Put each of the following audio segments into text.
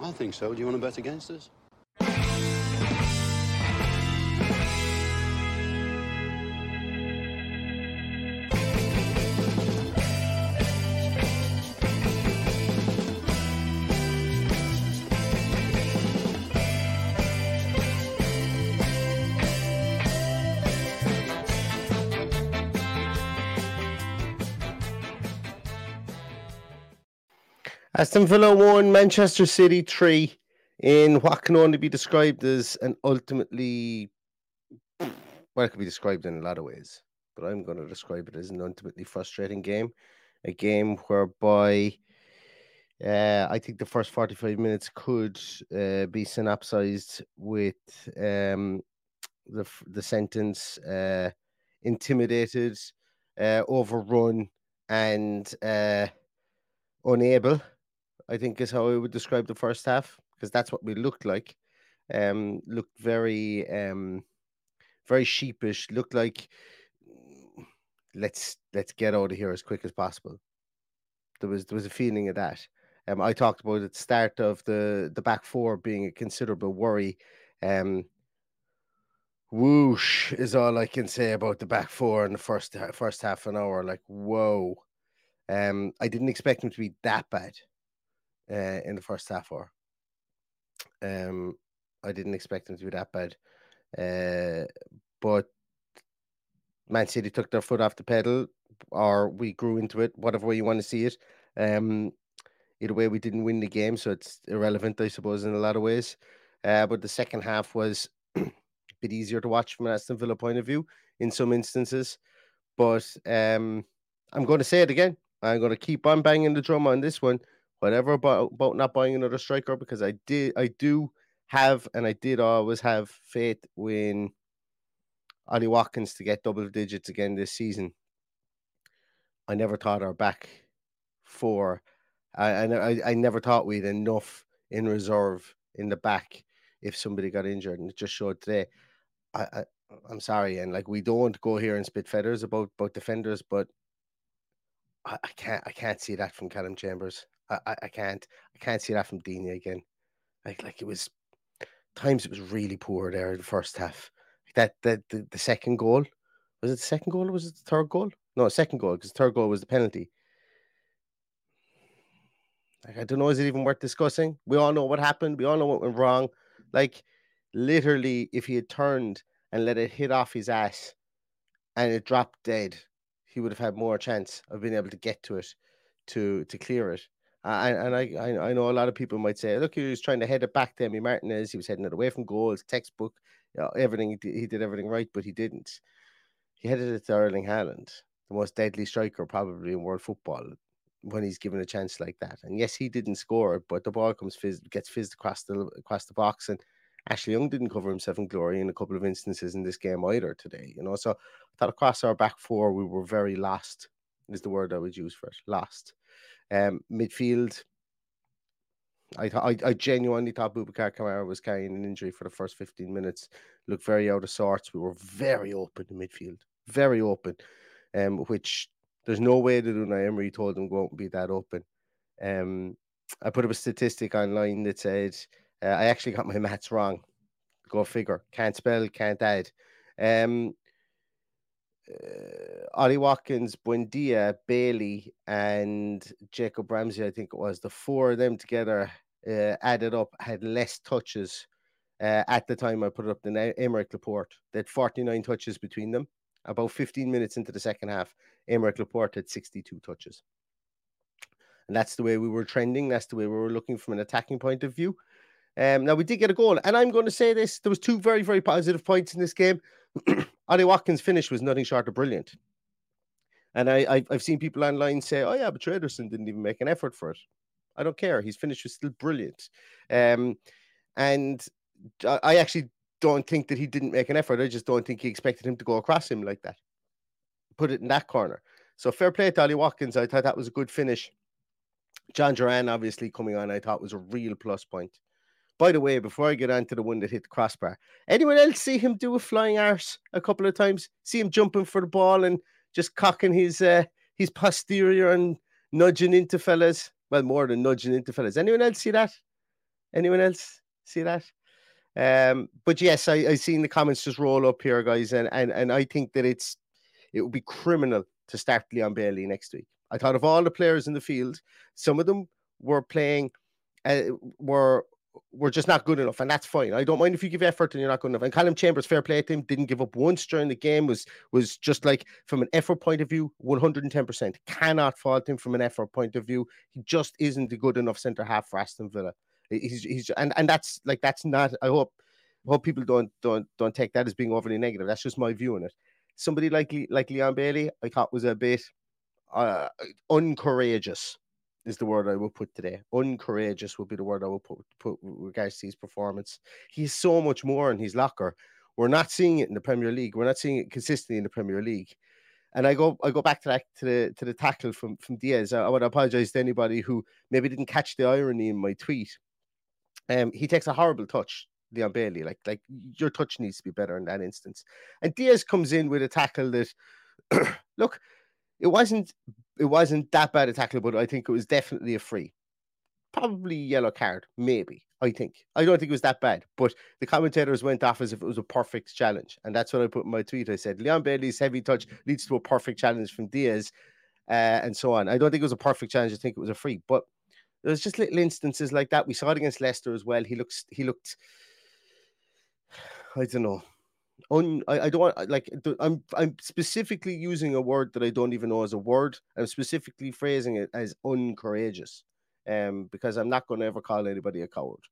I think so. Do you want to bet against us? Aston Villa won, Manchester City three in what can only be described as an ultimately well, it could be described in a lot of ways, but I'm going to describe it as an ultimately frustrating game. A game whereby uh, I think the first 45 minutes could uh, be synopsized with um, the the sentence uh, intimidated, uh, overrun, and uh, unable. I think is how I would describe the first half because that's what we looked like. Um, looked very, um, very sheepish. Looked like "Mm, let's let's get out of here as quick as possible. There was there was a feeling of that. Um, I talked about at the start of the the back four being a considerable worry. Um, whoosh is all I can say about the back four in the first first half an hour. Like whoa, um, I didn't expect them to be that bad uh, in the first half hour. Um, I didn't expect them to be that bad, uh, but Man City took their foot off the pedal, or we grew into it, whatever way you want to see it. Um, either way, we didn't win the game, so it's irrelevant, I suppose, in a lot of ways. Uh, but the second half was a bit easier to watch from an Aston Villa point of view in some instances. But um, I'm going to say it again. I'm going to keep on banging the drum on this one. Whatever about, about not buying another striker, because I did, I do have, and I did always have faith in Ollie Watkins to get double digits again this season. I never thought our back four. I I, I never thought we'd enough in reserve in the back if somebody got injured, and it just showed today. I, I I'm sorry, and like we don't go here and spit feathers about about defenders, but I, I can't I can't see that from Callum Chambers. I, I, can't I can't see that from Digne again. Like like it was times it was really poor there in the first half. That that the, the second goal was it the second goal or was it the third goal? No, second goal because third goal was the penalty. Like I don't know, is it even worth discussing? We all know what happened. We all know what went wrong. Like literally, if he had turned and let it hit off his ass and it dropped dead, he would have had more chance of being able to get to it to to clear it. And I, I know a lot of people might say, look, he was trying to head it back to Emi Martinez. He was heading it away from goals, textbook, you know, everything. He did, he did everything right, but he didn't. He headed it to Erling Haaland, the most deadly striker probably in world football, when he's given a chance like that. And yes, he didn't score, but the ball comes fizz, gets fizzed across the across the box, and Ashley Young didn't cover himself in glory in a couple of instances in this game either today. You know, so I thought across our back four we were very lost. Is the word I would use for it. Lost. Um, midfield. I, I I genuinely thought Boubacar Kamara was carrying an injury for the first 15 minutes. Looked very out of sorts. We were very open in midfield, very open, um, which there's no way that Unai Emery told out and be that open. Um, I put up a statistic online that said uh, I actually got my maths wrong. Go figure. Can't spell, can't add. Um, uh, Ollie Watkins, Buendia, Bailey, and Jacob Ramsey, I think it was the four of them together uh, added up had less touches uh, at the time I put it up than Aymeric Laporte. They had 49 touches between them. About 15 minutes into the second half, Aymeric Laporte had 62 touches. And that's the way we were trending. That's the way we were looking from an attacking point of view. Um, now we did get a goal, and I'm going to say this: there was two very, very positive points in this game. Ollie Watkins' finish was nothing short of brilliant, and I, have seen people online say, "Oh yeah, but Ederson didn't even make an effort for it." I don't care; his finish was still brilliant, um, and I actually don't think that he didn't make an effort. I just don't think he expected him to go across him like that. Put it in that corner. So fair play to Ollie Watkins. I thought that was a good finish. John Duran obviously coming on, I thought was a real plus point. By the way, before I get on to the one that hit the crossbar, anyone else see him do a flying arse a couple of times? See him jumping for the ball and just cocking his uh, his posterior and nudging into fellas. Well, more than nudging into fellas. Anyone else see that? Anyone else see that? Um, but yes, I, I seen the comments just roll up here, guys, and, and and I think that it's it would be criminal to start Leon Bailey next week. I thought of all the players in the field, some of them were playing, uh, were were just not good enough, and that's fine. I don't mind if you give effort and you're not good enough. And Callum Chambers, fair play to him, didn't give up once during the game. was was just like from an effort point of view, 110 percent. Cannot fault him from an effort point of view. He just isn't a good enough centre half for Aston Villa. He's he's and and that's like that's not. I hope hope people don't don't don't take that as being overly negative. That's just my view on it. Somebody like like Leon Bailey, I thought was a bit uh, uncourageous is the word I would put today. Uncourageous would be the word I would put, put regards to his performance. He's so much more in his locker. We're not seeing it in the Premier League. We're not seeing it consistently in the Premier League. And I go I go back to that to the to the tackle from from Diaz. I, I to apologize to anybody who maybe didn't catch the irony in my tweet. Um, he takes a horrible touch, Leon Bailey. Like like your touch needs to be better in that instance. And Diaz comes in with a tackle that, look, it wasn't it wasn't that bad a tackle, but I think it was definitely a free. Probably yellow card, maybe. I think. I don't think it was that bad, but the commentators went off as if it was a perfect challenge. And that's what I put in my tweet. I said, Leon Bailey's heavy touch leads to a perfect challenge from Diaz, uh, and so on. I don't think it was a perfect challenge. I think it was a free. But there's just little instances like that. We saw it against Leicester as well. He looks, he looked, I don't know, un, I, I don't want like I'm I'm specifically using a word that I don't even know as a word. I'm specifically phrasing it as uncourageous, um, because I'm not going to ever call anybody a coward.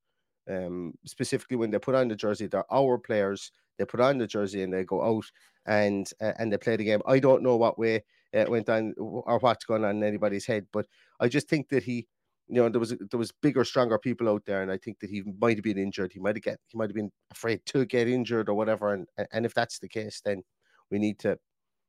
Um, specifically when they put on the jersey, they're our players. They put on the jersey and they go out and uh, and they play the game. I don't know what way it went on or what's going on in anybody's head, but I just think that he you know, there was there was bigger, stronger people out there, and I think that he might have been injured. He might have get he might have been afraid to get injured or whatever. And and if that's the case, then we need to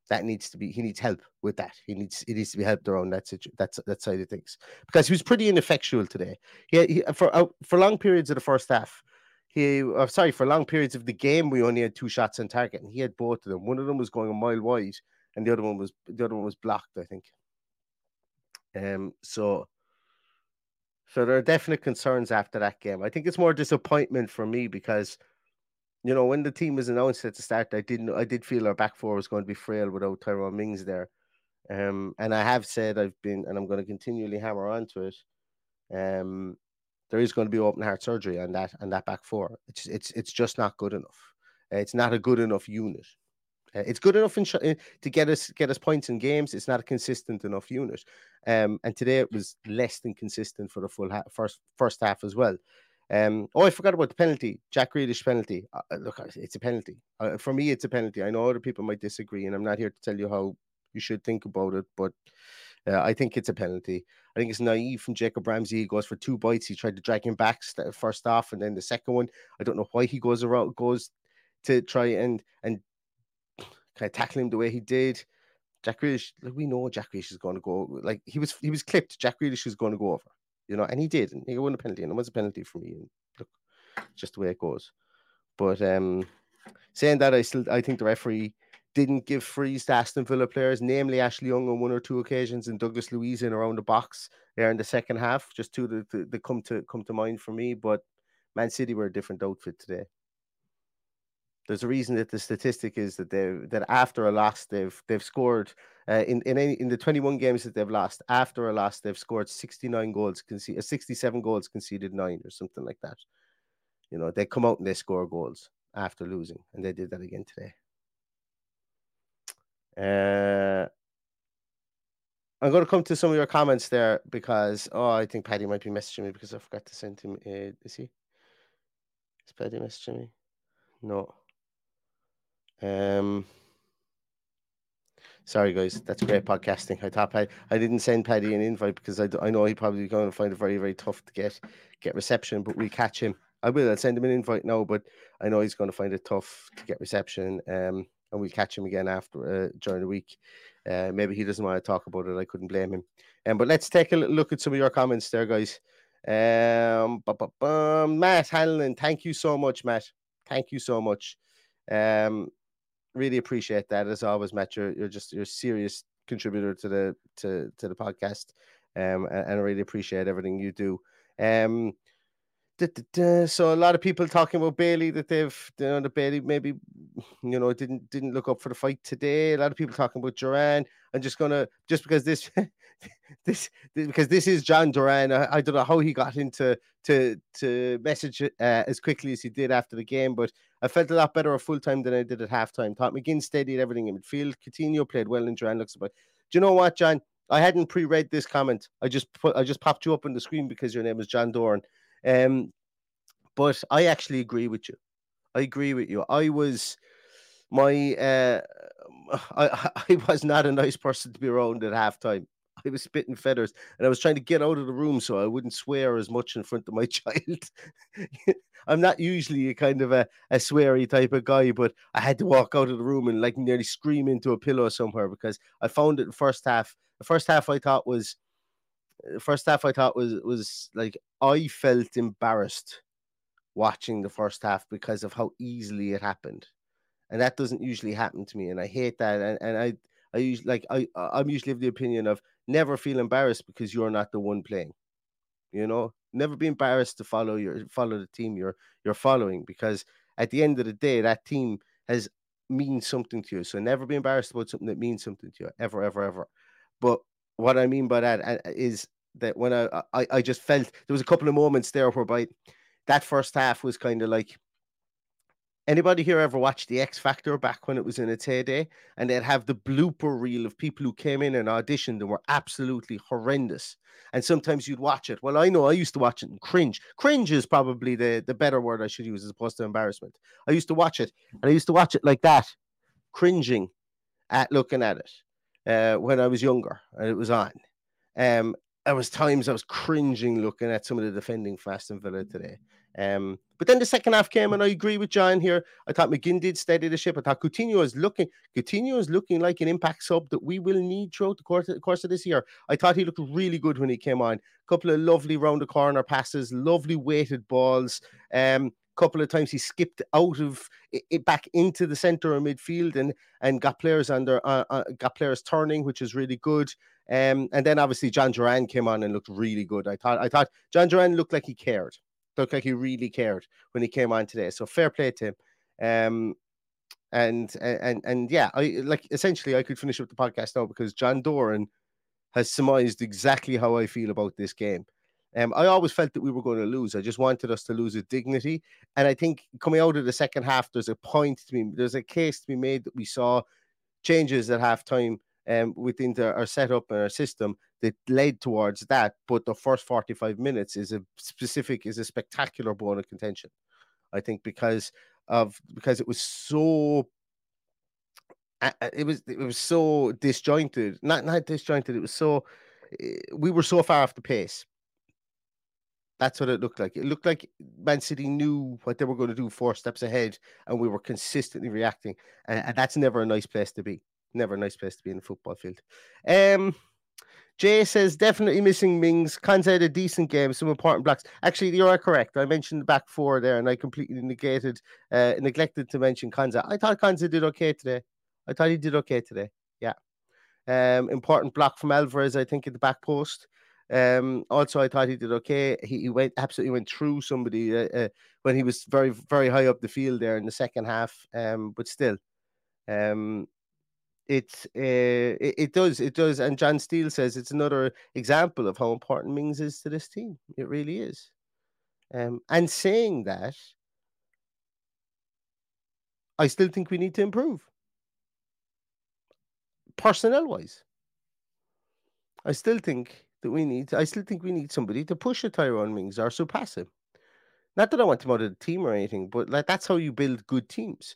that needs to be he needs help with that. He needs he needs to be helped around that situ- that's that side of things because he was pretty ineffectual today. He, he for uh, for long periods of the first half. He, uh, sorry, for long periods of the game, we only had two shots on target, and he had both of them. One of them was going a mile wide, and the other one was the other one was blocked, I think. Um, so so there are definite concerns after that game. I think it's more disappointment for me because, you know, when the team was announced at the start, I didn't, I did feel our back four was going to be frail without Tyrone Mings there. Um, and I have said I've been, and I'm going to continually hammer onto it. Um, there is going to be open heart surgery on that and that back four. It's it's it's just not good enough. It's not a good enough unit. Uh, it's good enough in uh, to get us get us points in games. It's not a consistent enough unit. Um, and today it was less than consistent for the full ha- first first half as well. Um, oh, I forgot about the penalty, Jack Grealish penalty. Uh, uh look, it's a penalty. Uh, for me, it's a penalty. I know other people might disagree, and I'm not here to tell you how you should think about it, but Uh, I think it's a penalty. I think it's naive from Jacob Ramsey. He goes for two bites. He tried to drag him back first off, and then the second one. I don't know why he goes around goes to try and and kind of tackle him the way he did. Jack Grealish, like we know Jack Grealish is going to go. Like he was, he was clipped. Jack Grealish was going to go over, you know, and he did, and he won a penalty, and it was a penalty for me. And look, just the way it goes. But um, saying that, I still, I think the referee didn't give frees to Aston Villa players, namely Ashley Young on one or two occasions, and Douglas Luiz in around the box there in the second half. Just two that come to come to mind for me. But Man City were a different outfit today there's a reason that the statistic is that they that after a loss they've they've scored uh, in in any in the 21 games that they've lost after a loss they've scored 69 goals conceded uh, 67 goals conceded nine or something like that. You know they come out and they score goals after losing and they did that again today. Uh I'm going to come to some of your comments there because oh I think Paddy might be messaging me because I forgot to send him uh, is he? Is Paddy messaging me? No um, sorry, guys, that's great podcasting. I thought I, I didn't send Paddy an invite because I, I know he probably going to find it very very tough to get get reception, but we catch him. I will. I'll send him an invite now, but I know he's going to find it tough to get reception. Um, and we'll catch him again after uh, during the week. Uh, maybe he doesn't want to talk about it. I couldn't blame him. Um, but let's take a look at some of your comments there, guys. Um, Matt Hanlon, thank you so much, Matt. Thank you so much. Um, really appreciate that as always, Matt. You're, you're just you're a serious contributor to the to to the podcast, um, and, and I really appreciate everything you do. Um. So a lot of people talking about Bailey that they've you know the Bailey maybe you know didn't didn't look up for the fight today. A lot of people talking about Duran. I'm just gonna just because this this, because this is John Duran. I, I, don't know how he got into to to message uh, as quickly as he did after the game, but I felt a lot better at full time than I did at halftime. Thought McGinn steadied everything in midfield. Coutinho played well, and Duran looks about. Do you know what, John? I hadn't pre-read this comment. I just put I just popped you up on the screen because your name is John Doran. Um, but I actually agree with you. I agree with you. I was my uh, I I was not a nice person to be around at halftime. I was spitting feathers and I was trying to get out of the room so I wouldn't swear as much in front of my child. I'm not usually a kind of a, a sweary type of guy, but I had to walk out of the room and like nearly scream into a pillow somewhere because I found it the first half. The first half I thought was first half I thought was was like I felt embarrassed watching the first half because of how easily it happened. And that doesn't usually happen to me. And I hate that. And, and I I usually like I I'm usually of the opinion of never feel embarrassed because you're not the one playing. You know, never be embarrassed to follow your follow the team you're you're following because at the end of the day, that team has means something to you. So never be embarrassed about something that means something to you, ever, ever, ever. But what I mean by that uh, is that when I I, I just felt there was a couple of moments there whereby that first half was kind of like Anybody here ever watched The X Factor back when it was in its heyday? And they'd have the blooper reel of people who came in and auditioned and were absolutely horrendous. And sometimes you'd watch it. Well, I know I used to watch it and cringe. Cringe is probably the, the better word I should use as opposed to embarrassment. I used to watch it and I used to watch it like that, cringing at looking at it uh, when I was younger and it was on. Um, there was times I was cringing looking at some of the defending for Aston Villa today. Um, but then the second half came, and I agree with John here. I thought McGinn did steady the ship. I thought Coutinho is looking, Coutinho is looking like an impact sub that we will need throughout the course, of, the course of this year. I thought he looked really good when he came on. A couple of lovely round the corner passes, lovely weighted balls. Um, couple of times he skipped out of it back into the center of midfield and and got players under uh, uh, got players turning, which is really good. Um, and then obviously John Duran came on and looked really good. I thought I thought John Duran looked like he cared looked like he really cared when he came on today. So fair play to him. Um, and and and yeah, I like essentially I could finish up the podcast now because John Doran has surmised exactly how I feel about this game. Um, I always felt that we were going to lose. I just wanted us to lose with dignity. And I think coming out of the second half, there's a point to be there's a case to be made that we saw changes at halftime um, within the, our setup and our system that led towards that. But the first 45 minutes is a specific, is a spectacular bone of contention. I think because of because it was so it was it was so disjointed. Not not disjointed. It was so eh, we were so far off the pace. That's what it looked like. It looked like Man City knew what they were going to do four steps ahead, and we were consistently reacting. And, and that's never a nice place to be. Never a nice place to be in the football field. Um, Jay says definitely missing Mings. Konsa had a decent game, some important blocks. Actually, you're correct. I mentioned the back four there, and I completely negated, uh, neglected to mention Konsa. I thought Konsa did okay today. I thought he did okay today. Yeah. Um, important block from Alvarez, I think, at the back post. Um, also, I thought he did okay. He, he went absolutely went through somebody uh, uh, when he was very very high up the field there in the second half. Um, but still, um, it, uh, it it does it does. And John Steele says it's another example of how important Mings is to this team. It really is. Um, and saying that, I still think we need to improve personnel wise. I still think that we need. I still think we need somebody to push a Tyrone Mings or surpass him. Not that I want him out of the team or anything, but like that's how you build good teams.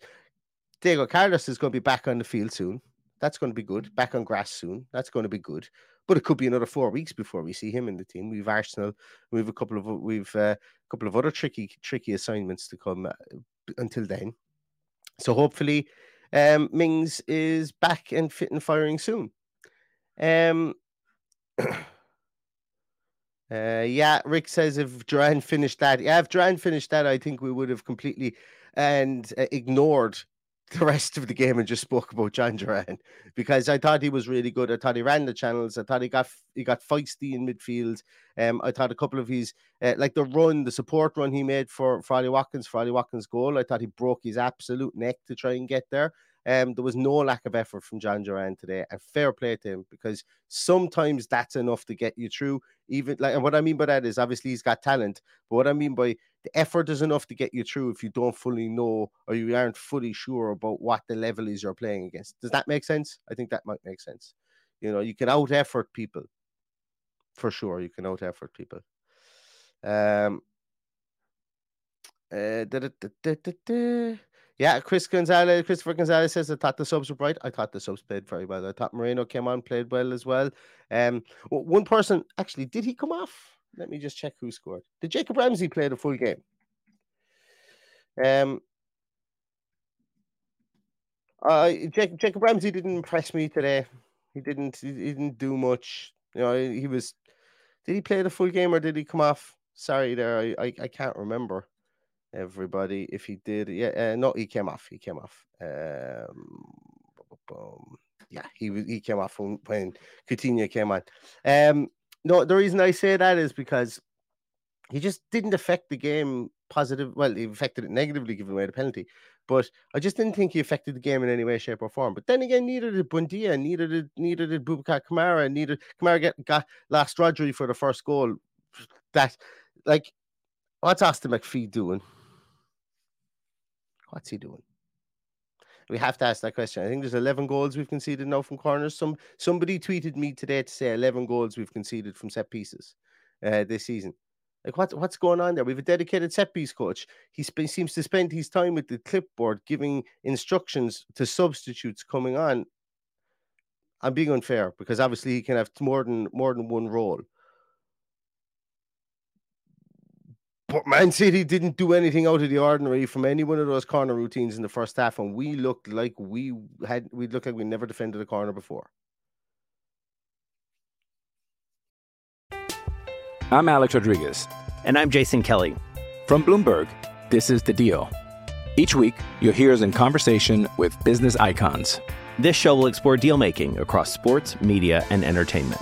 Diego Carlos is going to be back on the field soon. That's going to be good. Back on grass soon. That's going to be good. But it could be another four weeks before we see him in the team. We've Arsenal. We've a couple of we've uh, a couple of other tricky tricky assignments to come uh, until then. So hopefully, um, Mings is back and fit and firing soon. Um, uh, yeah, Rick says if Duran finished that, yeah, if Duran finished that, I think we would have completely and uh, ignored the rest of the game and just spoke about John Duran because I thought he was really good. I thought he ran the channels. I thought he got he got feisty in midfield. Um, I thought a couple of his uh, like the run, the support run he made for Ollie Watkins Ollie Watkins' goal. I thought he broke his absolute neck to try and get there. Um, there was no lack of effort from John Duran today, and fair play to him because sometimes that's enough to get you through. Even like, and what I mean by that is obviously he's got talent, but what I mean by the effort is enough to get you through if you don't fully know or you aren't fully sure about what the level is you're playing against. Does that make sense? I think that might make sense. You know, you can out effort people for sure. You can out effort people. Um, uh, da, da, da, yeah, Chris Gonzalez, Christopher Gonzalez says I thought the subs were bright. I thought the subs played very well. I thought Moreno came on, played well as well. Um, one person actually did he come off? Let me just check who scored. Did Jacob Ramsey play the full game? Um, uh, Jacob, Jacob Ramsey didn't impress me today. He didn't. He didn't do much. You know, he was. Did he play the full game or did he come off? Sorry, there. I I, I can't remember everybody. If he did, yeah, uh, no, he came off. He came off. Um, yeah, he he came off when, when Coutinho came on. Um, no, the reason I say that is because he just didn't affect the game positive. Well, he affected it negatively, giving away the penalty. But I just didn't think he affected the game in any way, shape, or form. But then again, neither did Buendia, neither did neither did Boubacar Kamara, neither Kamara get, got last Rodri for the first goal. That like what's Austin MacPhee doing? What's he doing? We have to ask that question. I think there's 11 goals we've conceded now from corners. Some somebody tweeted me today to say 11 goals we've conceded from set pieces uh, this season. Like what, what's going on there? We have a dedicated set piece coach. He sp- seems to spend his time with the clipboard, giving instructions to substitutes coming on. I'm being unfair because obviously he can have more than more than one role. But Man City didn't do anything out of the ordinary from any one of those corner routines in the first half, and we looked like we had we looked like we never defended a corner before. I'm Alex Rodriguez. And I'm Jason Kelly. From Bloomberg, this is The Deal. Each week, you'll hear us in conversation with business icons. This show will explore deal making across sports, media, and entertainment.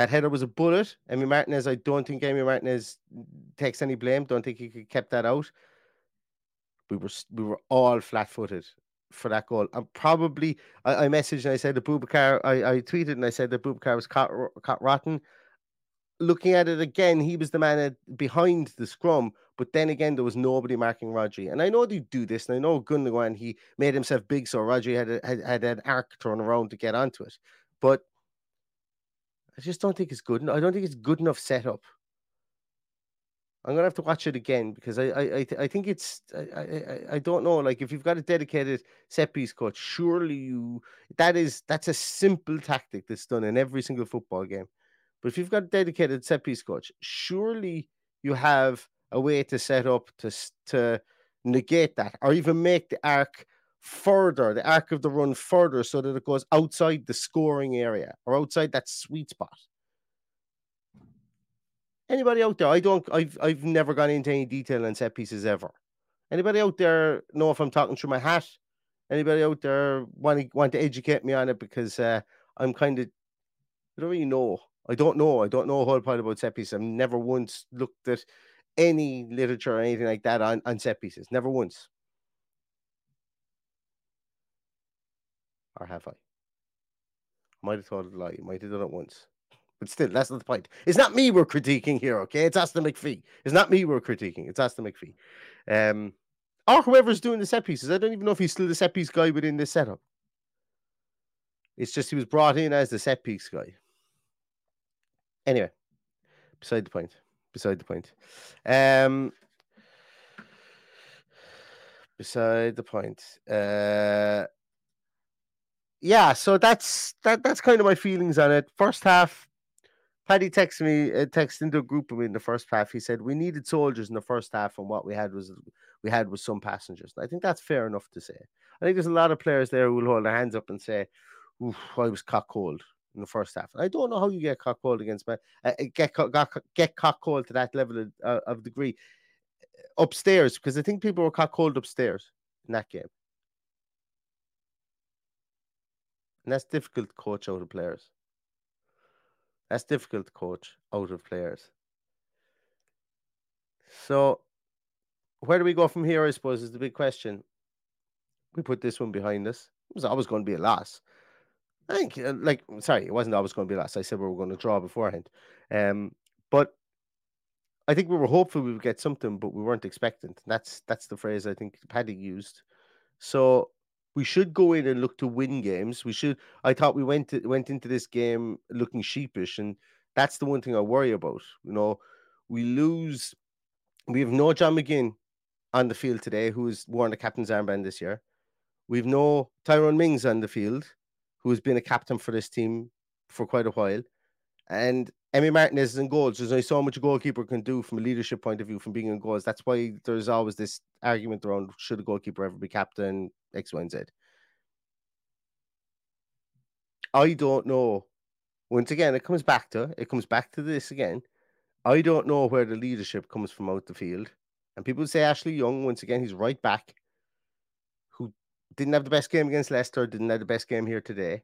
That header was a bullet. Emi Martinez, I don't think Emi Martinez takes any blame. Don't think he could kept that out. We were we were all flat footed for that goal. And probably I, I messaged and I said the Boubacar, I, I tweeted and I said that Boubacar was caught, caught rotten. Looking at it again, he was the man behind the scrum, but then again, there was nobody marking Rodri. And I know they do this, and I know Gundogan, he made himself big, so Rodri had, a, had, had an arc turn around to get onto it. But I just don't think it's good. I don't think it's good enough setup. I'm gonna have to watch it again because I I I, I think it's I, I I don't know like if you've got a dedicated set piece coach, surely you that is that's a simple tactic that's done in every single football game. But if you've got a dedicated set piece coach, surely you have a way to set up to to negate that or even make the arc further, the arc of the run further so that it goes outside the scoring area or outside that sweet spot. Anybody out there? I don't. I've I've never gone into any detail on set pieces ever. Anybody out there know if I'm talking through my hat? Anybody out there want to want to educate me on it because uh, I'm kind of I don't really know. I don't know. I don't know a whole pile about set pieces. I've never once looked at any literature or anything like that on, on set pieces. Never once. Or have I? Might have thought it lie. Might have done it once. But still, that's not the point. It's not me we're critiquing here, okay? It's Austin MacPhee. It's not me we're critiquing. It's Austin MacPhee. Um, or whoever's doing the set pieces. I don't even know if he's still the set piece guy within this setup. It's just he was brought in as the set piece guy. Anyway, beside the point. Beside the point. Um, beside the point. Uh, yeah, so that's that. That's kind of my feelings on it. First half, Paddy texted me, uh, texted into a group of me in the first half. He said we needed soldiers in the first half, and what we had was we had was some passengers. I think that's fair enough to say. I think there's a lot of players there who will hold their hands up and say, "Oof, I was cock cold in the first half." I don't know how you get cock cold against uh, uh get get cock cold to that level of, uh, of degree upstairs because I think people were cock cold upstairs in that game. And that's difficult to coach out of players. That's difficult to coach out of players. So, where do we go from here? I suppose is the big question. We put this one behind us. It was always going to be a loss. I think, uh, like, sorry, it wasn't always going to be a loss. I said we were going to draw beforehand. Um, but I think we were hopeful we would get something, but we weren't expecting. That's that's the phrase I think Paddy used. So we should go in and look to win games. We should. I thought we went to, went into this game looking sheepish, and that's the one thing I worry about. You know, we lose. We have no John McGinn on the field today, who has worn the captain's armband this year. We've no Tyrone Mings on the field, who has been a captain for this team for quite a while. And Emi Martinez is in goals. There's only so much a goalkeeper can do from a leadership point of view from being in goals. That's why there's always this argument around should a goalkeeper ever be captain, X, Y, and Z. I don't know. Once again, it comes back to it comes back to this again. I don't know where the leadership comes from out the field. And people say Ashley Young, once again, he's right back, who didn't have the best game against Leicester, didn't have the best game here today.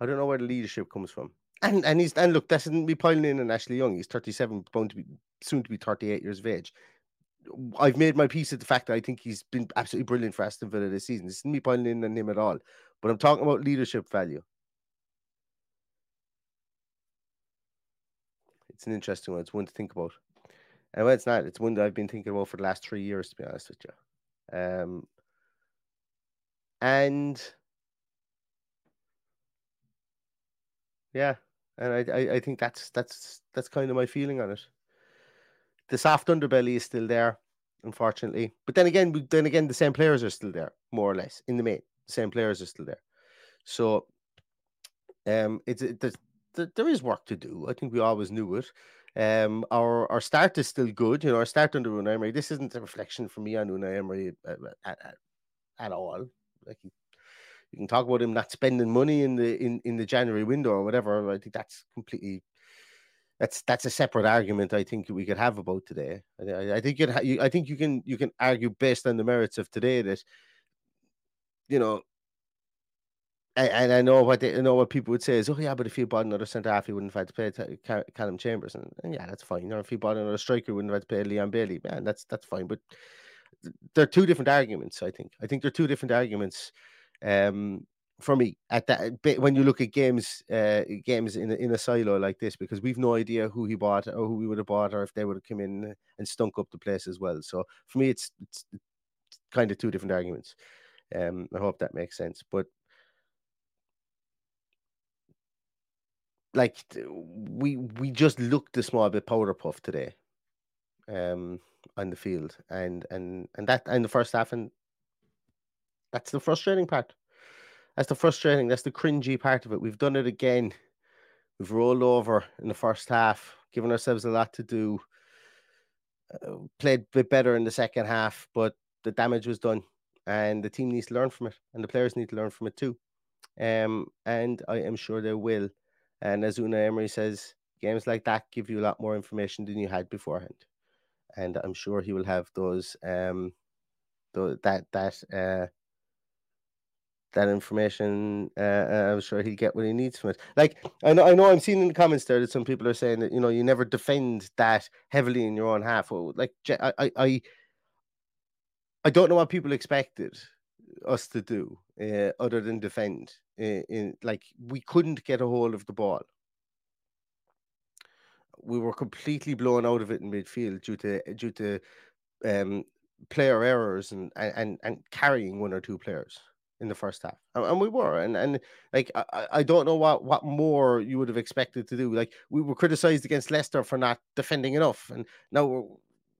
I don't know where the leadership comes from. And and he's and look, that isn't me piling in on Ashley Young. He's 37, going to be soon to be 38 years of age. I've made my peace at the fact that I think he's been absolutely brilliant for Aston Villa this season. This isn't me piling in on him at all. But I'm talking about leadership value. It's an interesting one. It's one to think about. And well, it's not. It's one that I've been thinking about for the last three years, to be honest with you. Um, and yeah, and I, I, I think that's that's that's kind of my feeling on it the soft underbelly is still there, unfortunately. But then again, then again, the same players are still there, more or less, in the main. The same players are still there. So, um, it's it, there's, there is work to do. I think we always knew it. Um, our our start is still good. You know, our start under Unai Emery. This isn't a reflection for me on Unai Emery at, at, at, at all. Like you can talk about him not spending money in the in, in the January window or whatever. I think that's completely that's that's a separate argument I think we could have about today. I, I think you I think you can you can argue based on the merits of today that you know and, I know what they, you know what people would say is, oh yeah, but if he bought another centre half, he wouldn't have had to pay Callum Chambers, and, and, yeah, that's fine. Or if he bought another striker, he wouldn't have had to pay Leon Bailey. Man, that's that's fine. But they're two different arguments. I think. I think they're two different arguments. Um, for me, at that bit when you look at games, uh, games in a, in a silo like this, because we've no idea who he bought or who we would have bought, or if they would have come in and stunk up the place as well. So for me, it's it's, kind of two different arguments. Um, I hope that makes sense. But like we we just looked a small bit powder puff today um on the field and and and that in the first half and that's the frustrating part. That's the frustrating that's the cringy part of it. We've done it again. We've rolled over in the first half given ourselves a lot to do uh, played a bit better in the second half but the damage was done and the team needs to learn from it and the players need to learn from it too. Um and i am sure they will. And as Unai Emery says, games like that give you a lot more information than you had beforehand. And I'm sure he will have those um th- that that uh that information uh, uh, I'm sure he'll get what he needs from it. Like I know I know I'm seeing in the comments there that some people are saying that you know you never defend that heavily in your own half. Like I I I don't know what people expected us to do uh, other than defend. In, in like we couldn't get a hold of the ball. We were completely blown out of it in midfield due to due to um, player errors and, and and carrying one or two players in the first half, and, and we were, and and like I, I don't know what what more you would have expected to do. Like we were criticized against Leicester for not defending enough, and now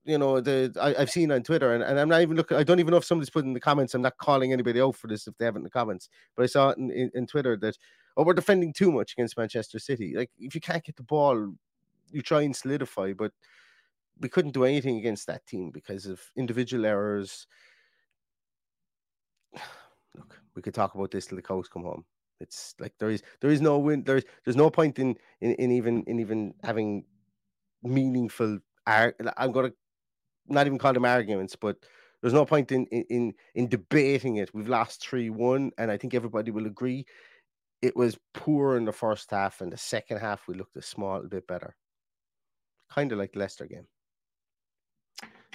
you know the I, have seen on Twitter, and, and I'm not even looking. I don't even know if somebody's put in the comments. I'm not calling anybody out for this if they haven't in the comments, but I saw it in, in, in Twitter that oh we're defending too much against Manchester City. Like if you can't get the ball, you try and solidify, but we couldn't do anything against that team because of individual errors. Look, we could talk about this till the cows come home. It's like there is there is no win. There's there's no point in in, in even in even having meaningful. I'm to not even call them arguments, but there's no point in in in debating it. We've lost three one, and I think everybody will agree it was poor in the first half, and the second half we looked a small bit better, kind of like Leicester game.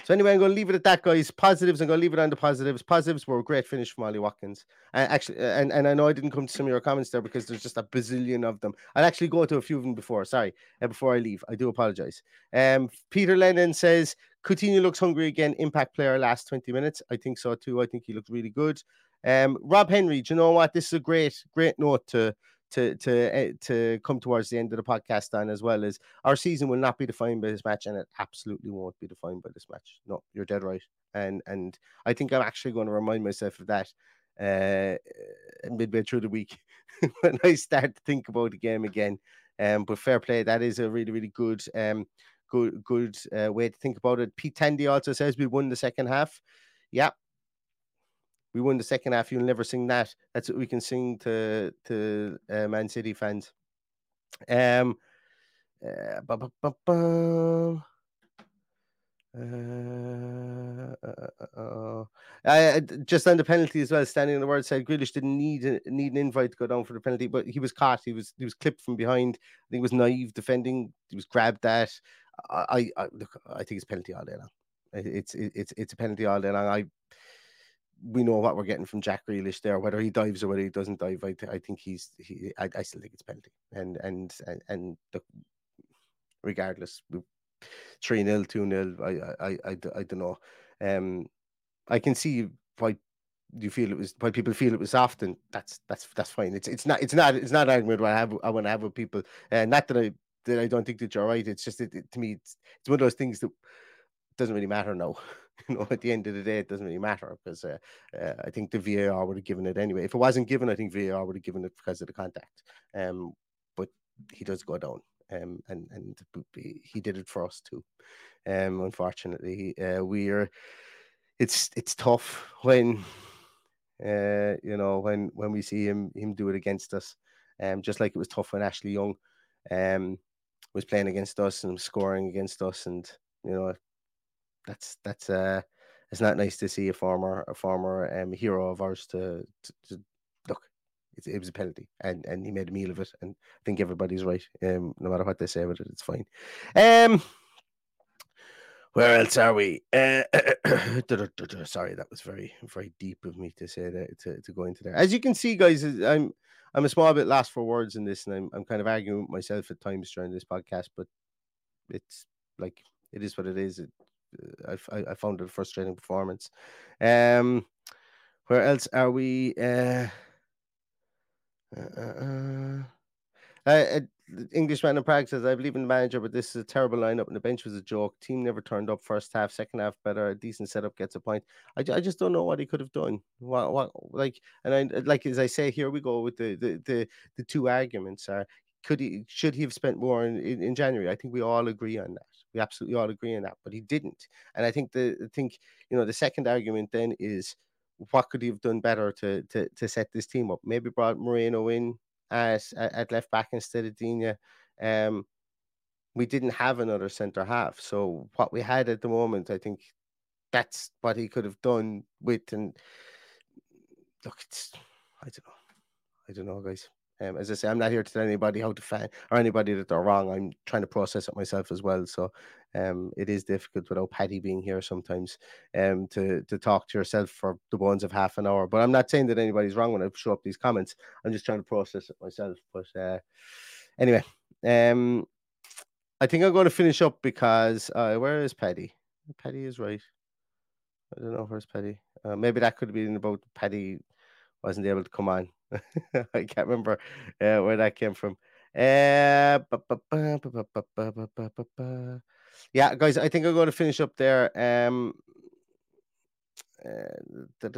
So anyway, I'm going to leave it at that, guys. Positives. I'm going to leave it on the positives. Positives were a great finish from Ollie Watkins. And actually, and, and I know I didn't come to some of your comments there because there's just a bazillion of them. I'll actually go to a few of them before. Sorry, uh, before I leave, I do apologize. Um, Peter Lennon says Coutinho looks hungry again. Impact player last 20 minutes. I think so too. I think he looked really good. Um, Rob Henry, do you know what? This is a great, great note to to to uh, to come towards the end of the podcast on as well is our season will not be defined by this match and it absolutely won't be defined by this match. No you're dead right. And and i think i'm actually going to remind myself of that uh midway through the week when i start to think about the game again. Um but fair play that is a really really good um good good uh, way to think about it. Pete tandy also says we won the second half. Yeah we won the second half. You'll never sing that. That's what we can sing to to uh, Man City fans. Um, uh, bu- bu- bu- uh, uh, uh, just on the penalty as well, standing on the word side, Grealish didn't need a, need an invite to go down for the penalty, but he was caught. He was he was clipped from behind. I think it was naive defending. He was grabbed that. I, I, I look. I think it's penalty all day long. It's it's it's a penalty all day long. I we know what we're getting from Jack Grealish there. Whether he dives or whether he doesn't dive, I, th- I think he's he. I, I, still think it's penalty. And and and, and the, regardless, three 0 two 0 I, I I I don't know. Um, I can see why you feel it was why people feel it was soft, and that's that's that's fine. It's it's not it's not it's not argument what I have I want to have with people. And uh, not that I that I don't think that you're right. It's just that it, to me it's it's one of those things that doesn't really matter now. you know, at the end of the day, it doesn't really matter because uh, uh, I think the VAR would have given it anyway. If it wasn't given, I think VAR would have given it because of the contact. Um, but he does go down, um, and and he did it for us too. Um, unfortunately, uh, we're it's it's tough when uh, you know when when we see him him do it against us. Um, just like it was tough when Ashley Young um was playing against us and scoring against us, and you know that's that's uh it's not nice to see a former a former um, hero of ours to, to, to look. It, it, was a penalty, and and he made a meal of it, and I think everybody's right. Um, no matter what they say about it, it's fine. Um, where else are we? Uh, sorry, that was very very deep of me to say that to, to go into there. As you can see, guys, I'm I'm a small bit last for words in this, and I'm I'm kind of arguing with myself at times during this podcast, but it's like it is what it is. It, I, I found it a frustrating performance. Um, where else are we? Uh, uh, uh, uh, uh Englishman in Prague says, I believe in the manager, but this is a terrible lineup, and the bench was a joke. Team never turned up first half, second half better. A decent setup gets a point. I, I just don't know what he could have done. What, what like, and I like as I say, here we go with the the the, the two arguments are could he should he have spent more in, in, in, January? I think we all agree on that. We absolutely all agree on that, but he didn't. And I think the I think you know the second argument then is what could he have done better to to to set this team up? Maybe brought Moreno in as at left back instead of Digne. Um, we didn't have another centre half, so what we had at the moment, I think that's what he could have done with. And look, it's I don't know, I don't know, guys. Um, as I say, I'm not here to tell anybody how to fan or anybody that they're wrong. I'm trying to process it myself as well. So um, it is difficult without Patty being here sometimes um, to to talk to yourself for the bones of half an hour. But I'm not saying that anybody's wrong when I show up these comments. I'm just trying to process it myself. But uh, anyway, um, I think I'm going to finish up because uh, where is Patty? Patty is right. I don't know where's Patty. Uh, maybe that could have been about Paddy wasn't able to come on. I can't remember uh, where that came from. Uh, yeah, guys, I think I'm going to finish up there. Um, uh,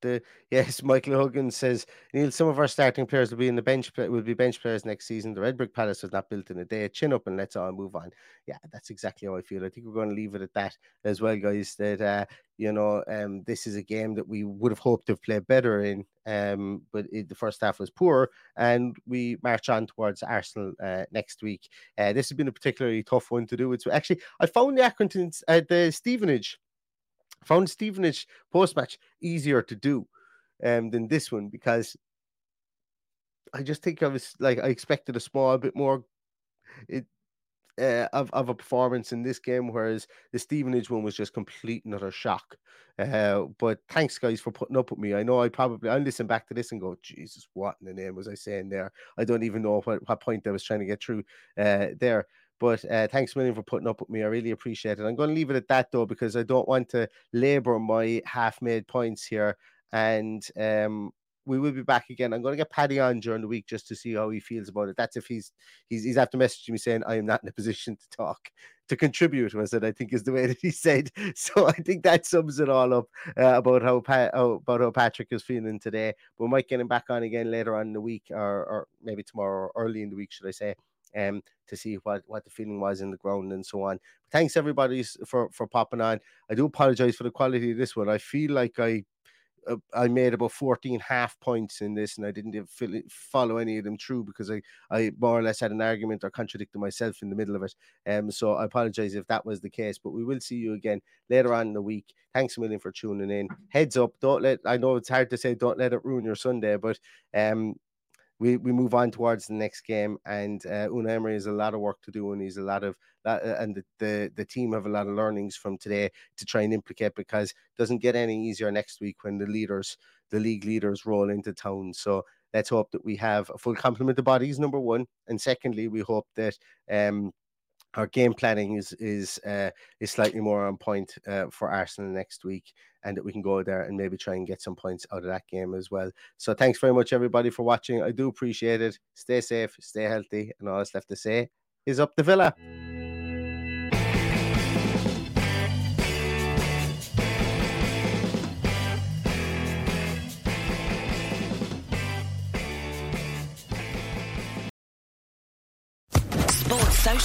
the yes, Michael Hogan says Neil. Some of our starting players will be in the bench. Will be bench players next season. The Red Brick Palace was not built in a day. Chin up and let's all move on. Yeah, that's exactly how I feel. I think we're going to leave it at that as well, guys. That uh, you know, um, this is a game that we would have hoped to have played better in. Um, but it, the first half was poor, and we march on towards Arsenal uh, next week. Uh, this has been a particularly tough one to do. It's actually I found the Accrington, uh, the Stevenage found Stevenage post match easier to do um, than this one because I just think I was like I expected a small bit more it, uh, of of a performance in this game, whereas the Stevenage one was just complete another shock. Uh, but thanks, guys, for putting up with me. I know I probably I listen back to this and go, Jesus, what in the name was I saying there? I don't even know what, what point I was trying to get through uh, there. But uh, thanks a million for putting up with me. I really appreciate it. I'm going to leave it at that though, because I don't want to labor my half made points here. And um, we will be back again. I'm going to get Paddy on during the week just to see how he feels about it. That's if he's he's he's after messaging me saying I am not in a position to talk to contribute. Was it? I think is the way that he said. So I think that sums it all up uh, about how, pa- about how Patrick is feeling today. We might get him back on again later on in the week, or or maybe tomorrow, or early in the week, should I say? Um, to see what, what the feeling was in the ground and so on. But thanks everybody for, for popping on. I do apologize for the quality of this one. I feel like I uh, I made about 14 half points in this and I didn't follow any of them through because I, I more or less had an argument or contradicted myself in the middle of it. Um, so I apologize if that was the case, but we will see you again later on in the week. Thanks a million for tuning in. Heads up, don't let, I know it's hard to say, don't let it ruin your Sunday, but um, we, we move on towards the next game, and uh, Unai Emery has a lot of work to do, and he's a lot of uh, and the, the the team have a lot of learnings from today to try and implicate because it doesn't get any easier next week when the leaders, the league leaders, roll into town. So let's hope that we have a full complement of bodies. Number one, and secondly, we hope that um, our game planning is is uh, is slightly more on point uh, for Arsenal next week, and that we can go there and maybe try and get some points out of that game as well. So thanks very much everybody for watching. I do appreciate it. Stay safe, stay healthy, and all that's left to say is up the villa.